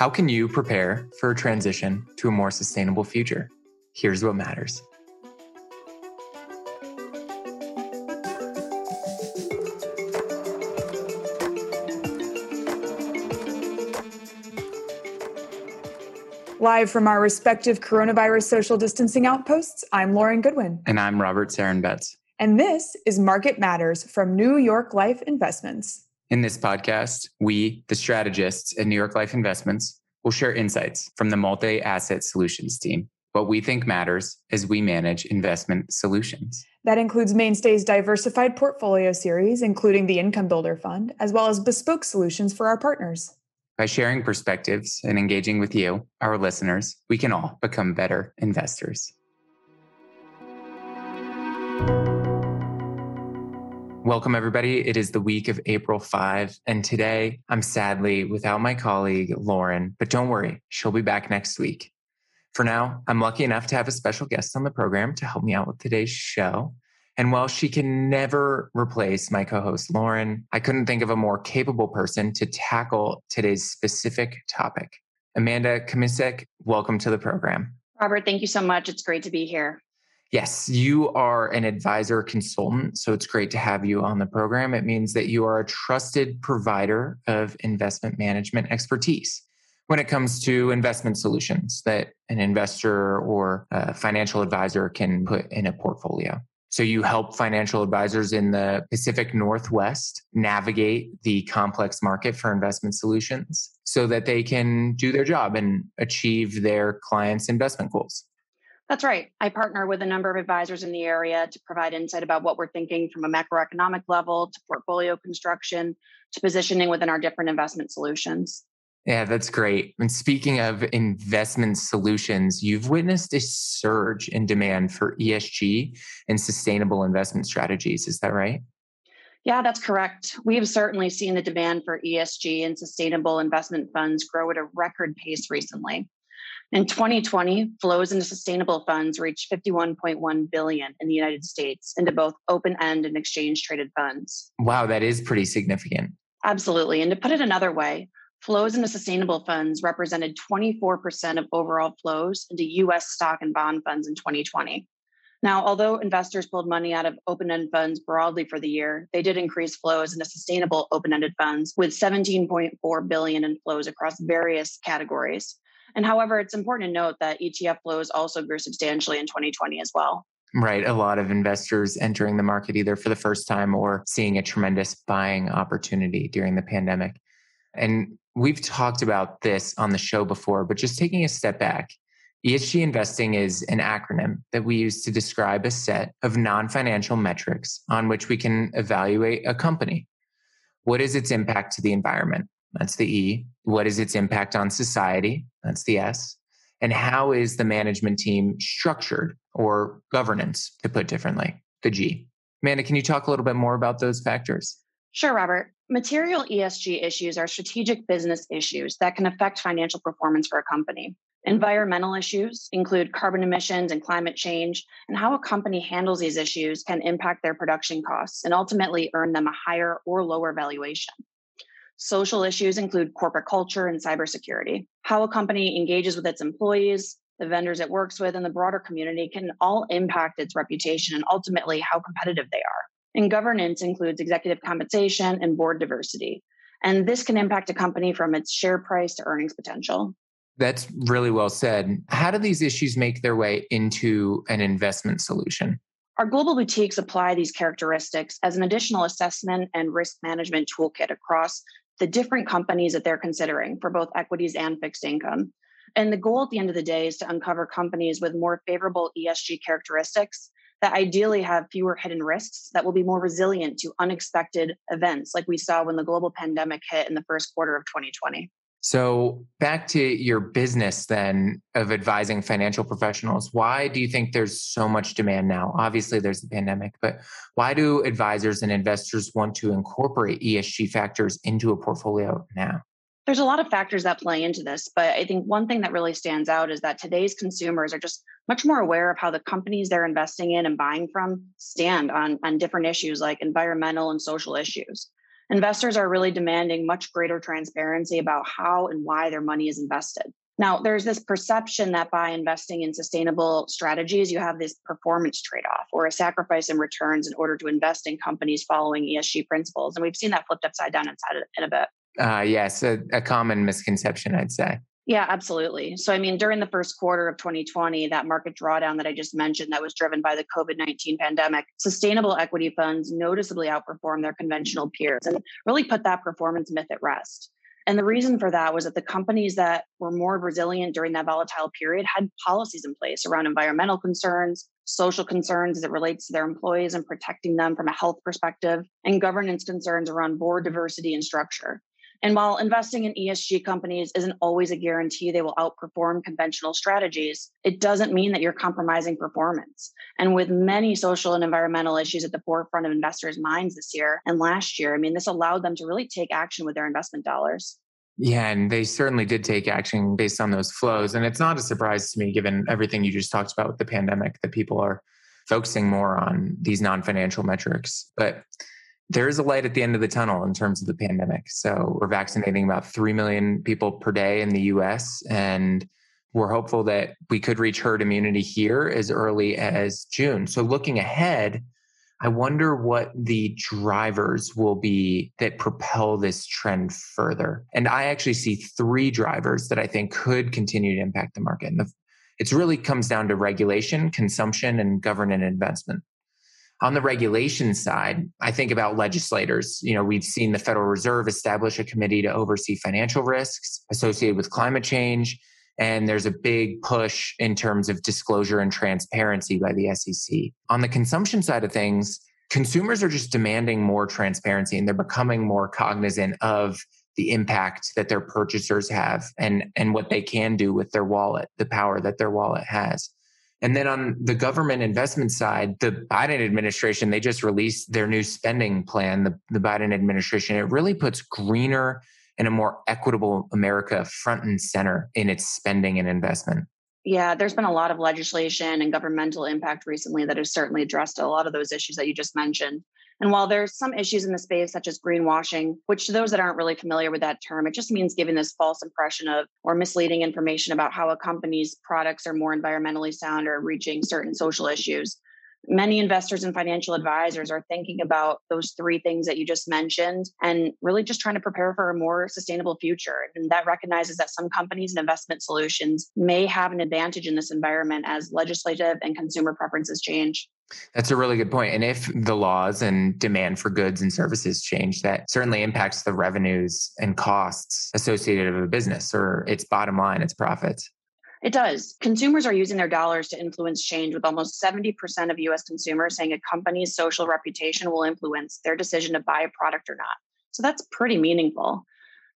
How can you prepare for a transition to a more sustainable future? Here's what matters. Live from our respective coronavirus social distancing outposts, I'm Lauren Goodwin. And I'm Robert Sarenbetz. And this is Market Matters from New York Life Investments. In this podcast, we, the strategists at New York Life Investments, will share insights from the multi asset solutions team. What we think matters as we manage investment solutions. That includes Mainstay's diversified portfolio series, including the Income Builder Fund, as well as bespoke solutions for our partners. By sharing perspectives and engaging with you, our listeners, we can all become better investors. Welcome, everybody. It is the week of April 5, and today I'm sadly without my colleague, Lauren, but don't worry, she'll be back next week. For now, I'm lucky enough to have a special guest on the program to help me out with today's show. And while she can never replace my co host, Lauren, I couldn't think of a more capable person to tackle today's specific topic. Amanda Kamisek, welcome to the program. Robert, thank you so much. It's great to be here. Yes, you are an advisor consultant. So it's great to have you on the program. It means that you are a trusted provider of investment management expertise when it comes to investment solutions that an investor or a financial advisor can put in a portfolio. So you help financial advisors in the Pacific Northwest navigate the complex market for investment solutions so that they can do their job and achieve their clients' investment goals. That's right. I partner with a number of advisors in the area to provide insight about what we're thinking from a macroeconomic level to portfolio construction to positioning within our different investment solutions. Yeah, that's great. And speaking of investment solutions, you've witnessed a surge in demand for ESG and sustainable investment strategies. Is that right? Yeah, that's correct. We've certainly seen the demand for ESG and sustainable investment funds grow at a record pace recently. In 2020, flows into sustainable funds reached 51.1 billion in the United States into both open-end and exchange traded funds. Wow, that is pretty significant. Absolutely. And to put it another way, Flows into sustainable funds represented 24% of overall flows into US stock and bond funds in 2020. Now, although investors pulled money out of open end funds broadly for the year, they did increase flows into sustainable open ended funds with 17.4 billion in flows across various categories. And however, it's important to note that ETF flows also grew substantially in 2020 as well. Right. A lot of investors entering the market either for the first time or seeing a tremendous buying opportunity during the pandemic. And we've talked about this on the show before, but just taking a step back, ESG investing is an acronym that we use to describe a set of non financial metrics on which we can evaluate a company. What is its impact to the environment? That's the E. What is its impact on society? That's the S. And how is the management team structured or governance, to put differently? The G. Amanda, can you talk a little bit more about those factors? Sure, Robert. Material ESG issues are strategic business issues that can affect financial performance for a company. Environmental issues include carbon emissions and climate change, and how a company handles these issues can impact their production costs and ultimately earn them a higher or lower valuation. Social issues include corporate culture and cybersecurity. How a company engages with its employees, the vendors it works with, and the broader community can all impact its reputation and ultimately how competitive they are. And governance includes executive compensation and board diversity. And this can impact a company from its share price to earnings potential. That's really well said. How do these issues make their way into an investment solution? Our global boutiques apply these characteristics as an additional assessment and risk management toolkit across the different companies that they're considering for both equities and fixed income. And the goal at the end of the day is to uncover companies with more favorable ESG characteristics that ideally have fewer hidden risks that will be more resilient to unexpected events like we saw when the global pandemic hit in the first quarter of 2020. So, back to your business then of advising financial professionals, why do you think there's so much demand now? Obviously, there's the pandemic, but why do advisors and investors want to incorporate ESG factors into a portfolio now? There's a lot of factors that play into this, but I think one thing that really stands out is that today's consumers are just much more aware of how the companies they're investing in and buying from stand on, on different issues like environmental and social issues. Investors are really demanding much greater transparency about how and why their money is invested. Now, there's this perception that by investing in sustainable strategies, you have this performance trade off or a sacrifice in returns in order to invest in companies following ESG principles. And we've seen that flipped upside down inside in a bit. Uh, yes, a, a common misconception, I'd say. Yeah, absolutely. So, I mean, during the first quarter of 2020, that market drawdown that I just mentioned that was driven by the COVID 19 pandemic, sustainable equity funds noticeably outperformed their conventional peers and really put that performance myth at rest. And the reason for that was that the companies that were more resilient during that volatile period had policies in place around environmental concerns, social concerns as it relates to their employees and protecting them from a health perspective, and governance concerns around board diversity and structure. And while investing in ESG companies isn't always a guarantee they will outperform conventional strategies, it doesn't mean that you're compromising performance. And with many social and environmental issues at the forefront of investors' minds this year and last year, I mean, this allowed them to really take action with their investment dollars. Yeah, and they certainly did take action based on those flows. And it's not a surprise to me, given everything you just talked about with the pandemic, that people are focusing more on these non financial metrics. But there is a light at the end of the tunnel in terms of the pandemic. So we're vaccinating about 3 million people per day in the US. And we're hopeful that we could reach herd immunity here as early as June. So looking ahead, I wonder what the drivers will be that propel this trend further. And I actually see three drivers that I think could continue to impact the market. And it really comes down to regulation, consumption, and government investment. On the mm-hmm. regulation side, I think about legislators. You know, we've seen the Federal Reserve establish a committee to oversee financial risks associated with climate change. And there's a big push in terms of disclosure and transparency by the SEC. On the consumption side of things, consumers are just demanding more transparency and they're becoming more cognizant of the impact that their purchasers have and, and what they can do with their wallet, the power that their wallet has. And then on the government investment side, the Biden administration, they just released their new spending plan, the, the Biden administration. It really puts greener and a more equitable America front and center in its spending and investment. Yeah, there's been a lot of legislation and governmental impact recently that has certainly addressed a lot of those issues that you just mentioned. And while there's some issues in the space, such as greenwashing, which to those that aren't really familiar with that term, it just means giving this false impression of or misleading information about how a company's products are more environmentally sound or reaching certain social issues. Many investors and financial advisors are thinking about those three things that you just mentioned and really just trying to prepare for a more sustainable future. And that recognizes that some companies and investment solutions may have an advantage in this environment as legislative and consumer preferences change. That's a really good point. And if the laws and demand for goods and services change, that certainly impacts the revenues and costs associated with a business or its bottom line, its profits. It does. Consumers are using their dollars to influence change, with almost 70% of US consumers saying a company's social reputation will influence their decision to buy a product or not. So that's pretty meaningful.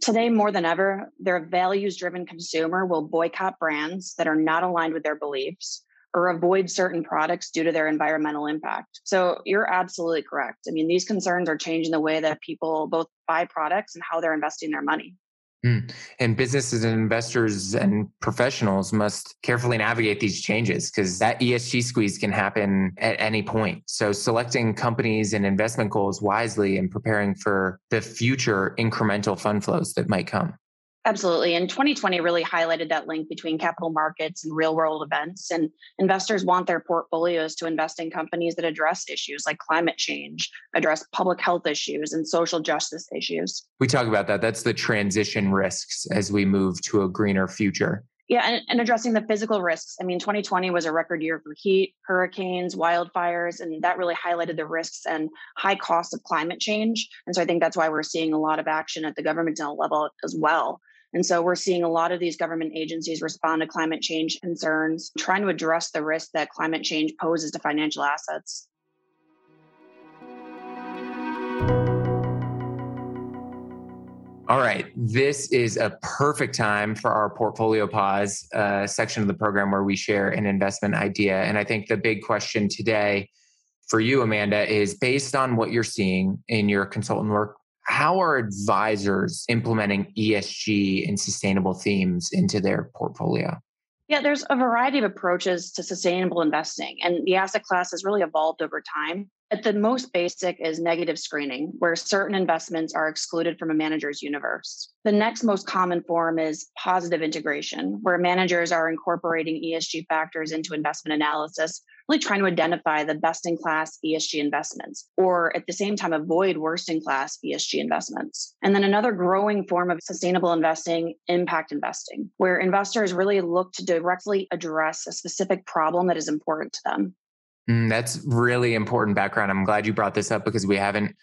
Today, more than ever, their values driven consumer will boycott brands that are not aligned with their beliefs or avoid certain products due to their environmental impact. So you're absolutely correct. I mean, these concerns are changing the way that people both buy products and how they're investing their money. Mm. And businesses and investors and professionals must carefully navigate these changes because that ESG squeeze can happen at any point. So, selecting companies and investment goals wisely and preparing for the future incremental fund flows that might come. Absolutely. And 2020 really highlighted that link between capital markets and real world events. And investors want their portfolios to invest in companies that address issues like climate change, address public health issues, and social justice issues. We talk about that. That's the transition risks as we move to a greener future. Yeah, and, and, addressing the physical risks. I mean, 2020 was a record year for heat, hurricanes, wildfires, and that really highlighted the risks and high cost of climate change. And so I think that's why we're seeing a lot of action at the governmental level as well. And so we're seeing a lot of these government agencies respond to climate change concerns, trying to address the risk that climate change poses to financial assets. All right. This is a perfect time for our portfolio pause uh, section of the program where we share an investment idea. And I think the big question today for you, Amanda, is based on what you're seeing in your consultant work how are advisors implementing ESG and sustainable themes into their portfolio? Yeah, there's a variety of approaches to sustainable investing, and the asset class has really evolved over time. At the most basic is negative screening, where certain investments are excluded from a manager's universe. The next most common form is positive integration, where managers are incorporating ESG factors into investment analysis, really trying to identify the best in class ESG investments, or at the same time, avoid worst in class ESG investments. And then another growing form of sustainable investing, impact investing, where investors really look to directly address a specific problem that is important to them. Mm, that's really important background. I'm glad you brought this up because we haven't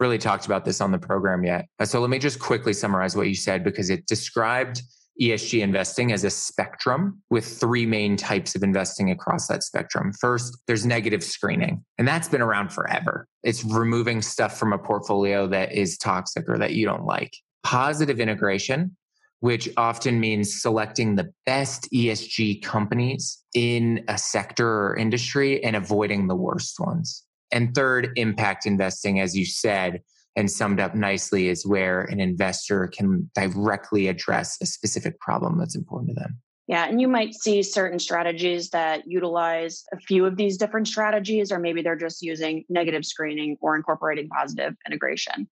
really talked about this on the program yet. Uh, so let me just quickly summarize what you said because it described ESG investing as a spectrum with three main types of investing across that spectrum. First, there's negative screening, and that's been around forever. It's removing stuff from a portfolio that is toxic or that you don't like. Positive integration which often means selecting the best ESG companies in a sector or industry and avoiding the worst ones. And third, impact investing, as you said, and summed up nicely, is where an investor can directly address a specific problem that's important to them. Yeah, and you might see certain strategies that utilize a few of these different strategies, or maybe they're just using negative screening or incorporating positive integration.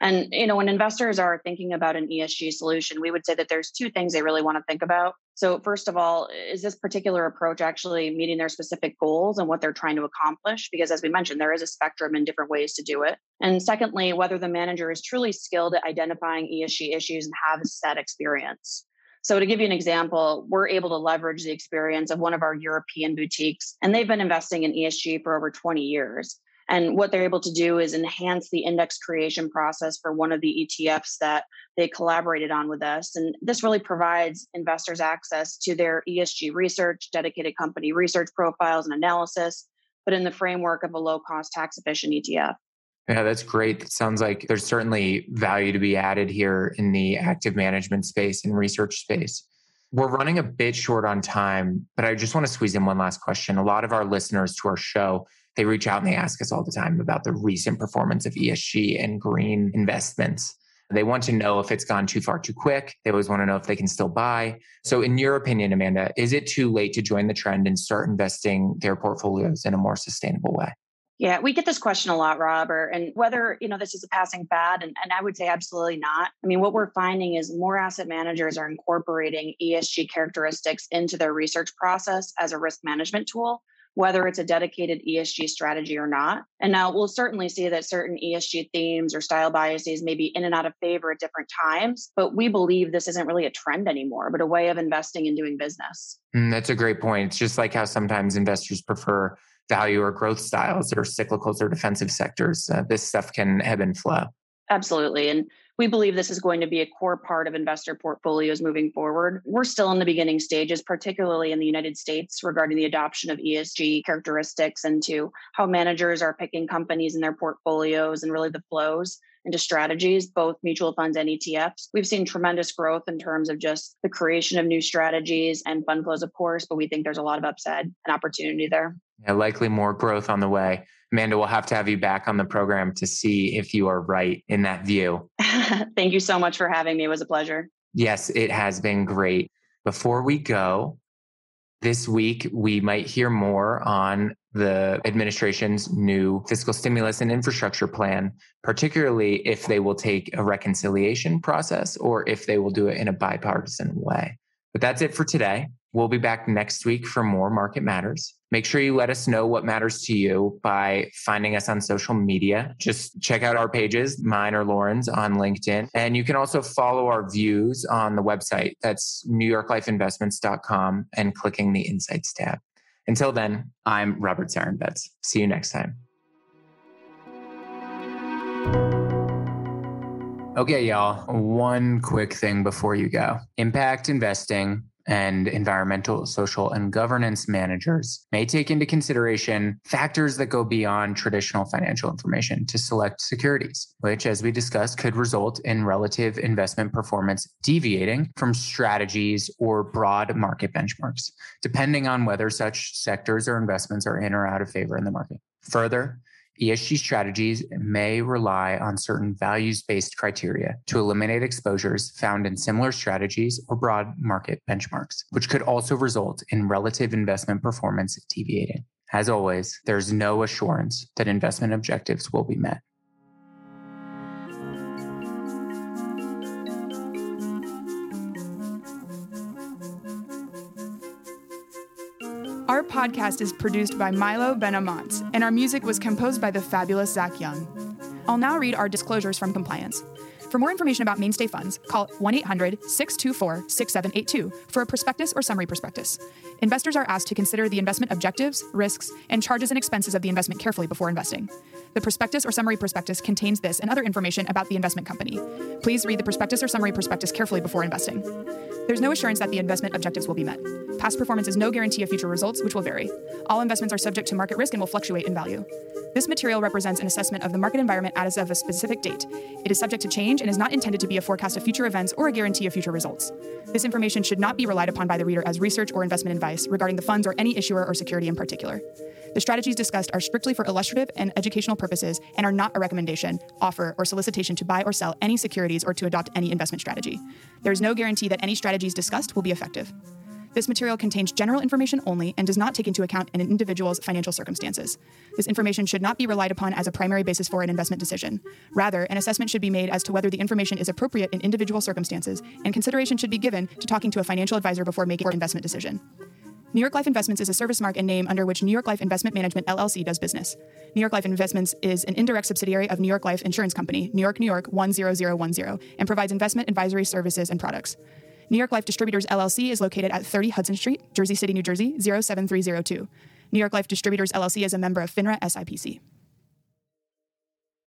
And you know, when investors are thinking about an ESG solution, we would say that there's two things they really want to think about. So, first of all, is this particular approach actually meeting their specific goals and what they're trying to accomplish? Because as we mentioned, there is a spectrum and different ways to do it. And secondly, whether the manager is truly skilled at identifying ESG issues and has that experience. So, to give you an example, we're able to leverage the experience of one of our European boutiques, and they've been investing in ESG for over 20 years. And what they're able to do is enhance the index creation process for one of the ETFs that they collaborated on with us. And this really provides investors access to their ESG research, dedicated company research profiles and analysis, but in the framework of a low cost, tax efficient ETF. Yeah, that's great. It sounds like there's certainly value to be added here in the active management space and research space. We're running a bit short on time, but I just want to squeeze in one last question. A lot of our listeners to our show they reach out and they ask us all the time about the recent performance of ESG and green investments. They want to know if it's gone too far too quick. They always want to know if they can still buy. So, in your opinion, Amanda, is it too late to join the trend and start investing their portfolios in a more sustainable way? Yeah, we get this question a lot, Robert, and whether you know this is a passing fad, and, and I would say absolutely not. I mean, what we're finding is more asset managers are incorporating ESG characteristics into their research process as a risk management tool whether it's a dedicated ESG strategy or not. And now we'll certainly see that certain ESG themes or style biases may be in and out of favor at different times, but we believe this isn't really a trend anymore, but a way of investing and doing business. Mm, that's a great point. It's just like how sometimes investors prefer value or growth styles or cyclicals or defensive sectors. Uh, this stuff can ebb and flow. Absolutely. And we believe this is going to be a core part of investor portfolios moving forward. We're still in the beginning stages, particularly in the United States, regarding the adoption of ESG characteristics into how managers are picking companies in their portfolios and really the flows into strategies, both mutual funds and ETFs. We've seen tremendous growth in terms of just the creation of new strategies and fund flows, of course, but we think there's a lot of upside and opportunity there. Yeah, likely more growth on the way. Amanda, we'll have to have you back on the program to see if you are right in that view. Thank you so much for having me. It was a pleasure. Yes, it has been great. Before we go, this week we might hear more on the administration's new fiscal stimulus and infrastructure plan, particularly if they will take a reconciliation process or if they will do it in a bipartisan way. But that's it for today. We'll be back next week for more Market Matters. Make sure you let us know what matters to you by finding us on social media. Just check out our pages, mine or Lauren's, on LinkedIn. And you can also follow our views on the website. That's newyorklifeinvestments.com and clicking the Insights tab. Until then, I'm Robert Sarenbetz. See you next time. Okay, y'all. One quick thing before you go impact investing and environmental, social, and governance managers may take into consideration factors that go beyond traditional financial information to select securities, which, as we discussed, could result in relative investment performance deviating from strategies or broad market benchmarks, depending on whether such sectors or investments are in or out of favor in the market. Further, ESG strategies may rely on certain values based criteria to eliminate exposures found in similar strategies or broad market benchmarks, which could also result in relative investment performance deviating. as always, there's no assurance that investment objectives will be met. Podcast is produced by Milo Benamont, and our music was composed by the fabulous Zach Young. I'll now read our disclosures from compliance. For more information about mainstay funds, call 1 800 624 6782 for a prospectus or summary prospectus. Investors are asked to consider the investment objectives, risks, and charges and expenses of the investment carefully before investing. The prospectus or summary prospectus contains this and other information about the investment company. Please read the prospectus or summary prospectus carefully before investing. There's no assurance that the investment objectives will be met. Past performance is no guarantee of future results, which will vary. All investments are subject to market risk and will fluctuate in value. This material represents an assessment of the market environment as of a specific date. It is subject to change and is not intended to be a forecast of future events or a guarantee of future results. This information should not be relied upon by the reader as research or investment advice regarding the funds or any issuer or security in particular. The strategies discussed are strictly for illustrative and educational purposes and are not a recommendation, offer, or solicitation to buy or sell any securities or to adopt any investment strategy. There is no guarantee that any strategies discussed will be effective. This material contains general information only and does not take into account an individual's financial circumstances. This information should not be relied upon as a primary basis for an investment decision. Rather, an assessment should be made as to whether the information is appropriate in individual circumstances, and consideration should be given to talking to a financial advisor before making an investment decision. New York Life Investments is a service mark and name under which New York Life Investment Management LLC does business. New York Life Investments is an indirect subsidiary of New York Life Insurance Company, New York, New York 10010, and provides investment advisory services and products. New York Life Distributors LLC is located at 30 Hudson Street, Jersey City, New Jersey 07302. New York Life Distributors LLC is a member of FINRA SIPC.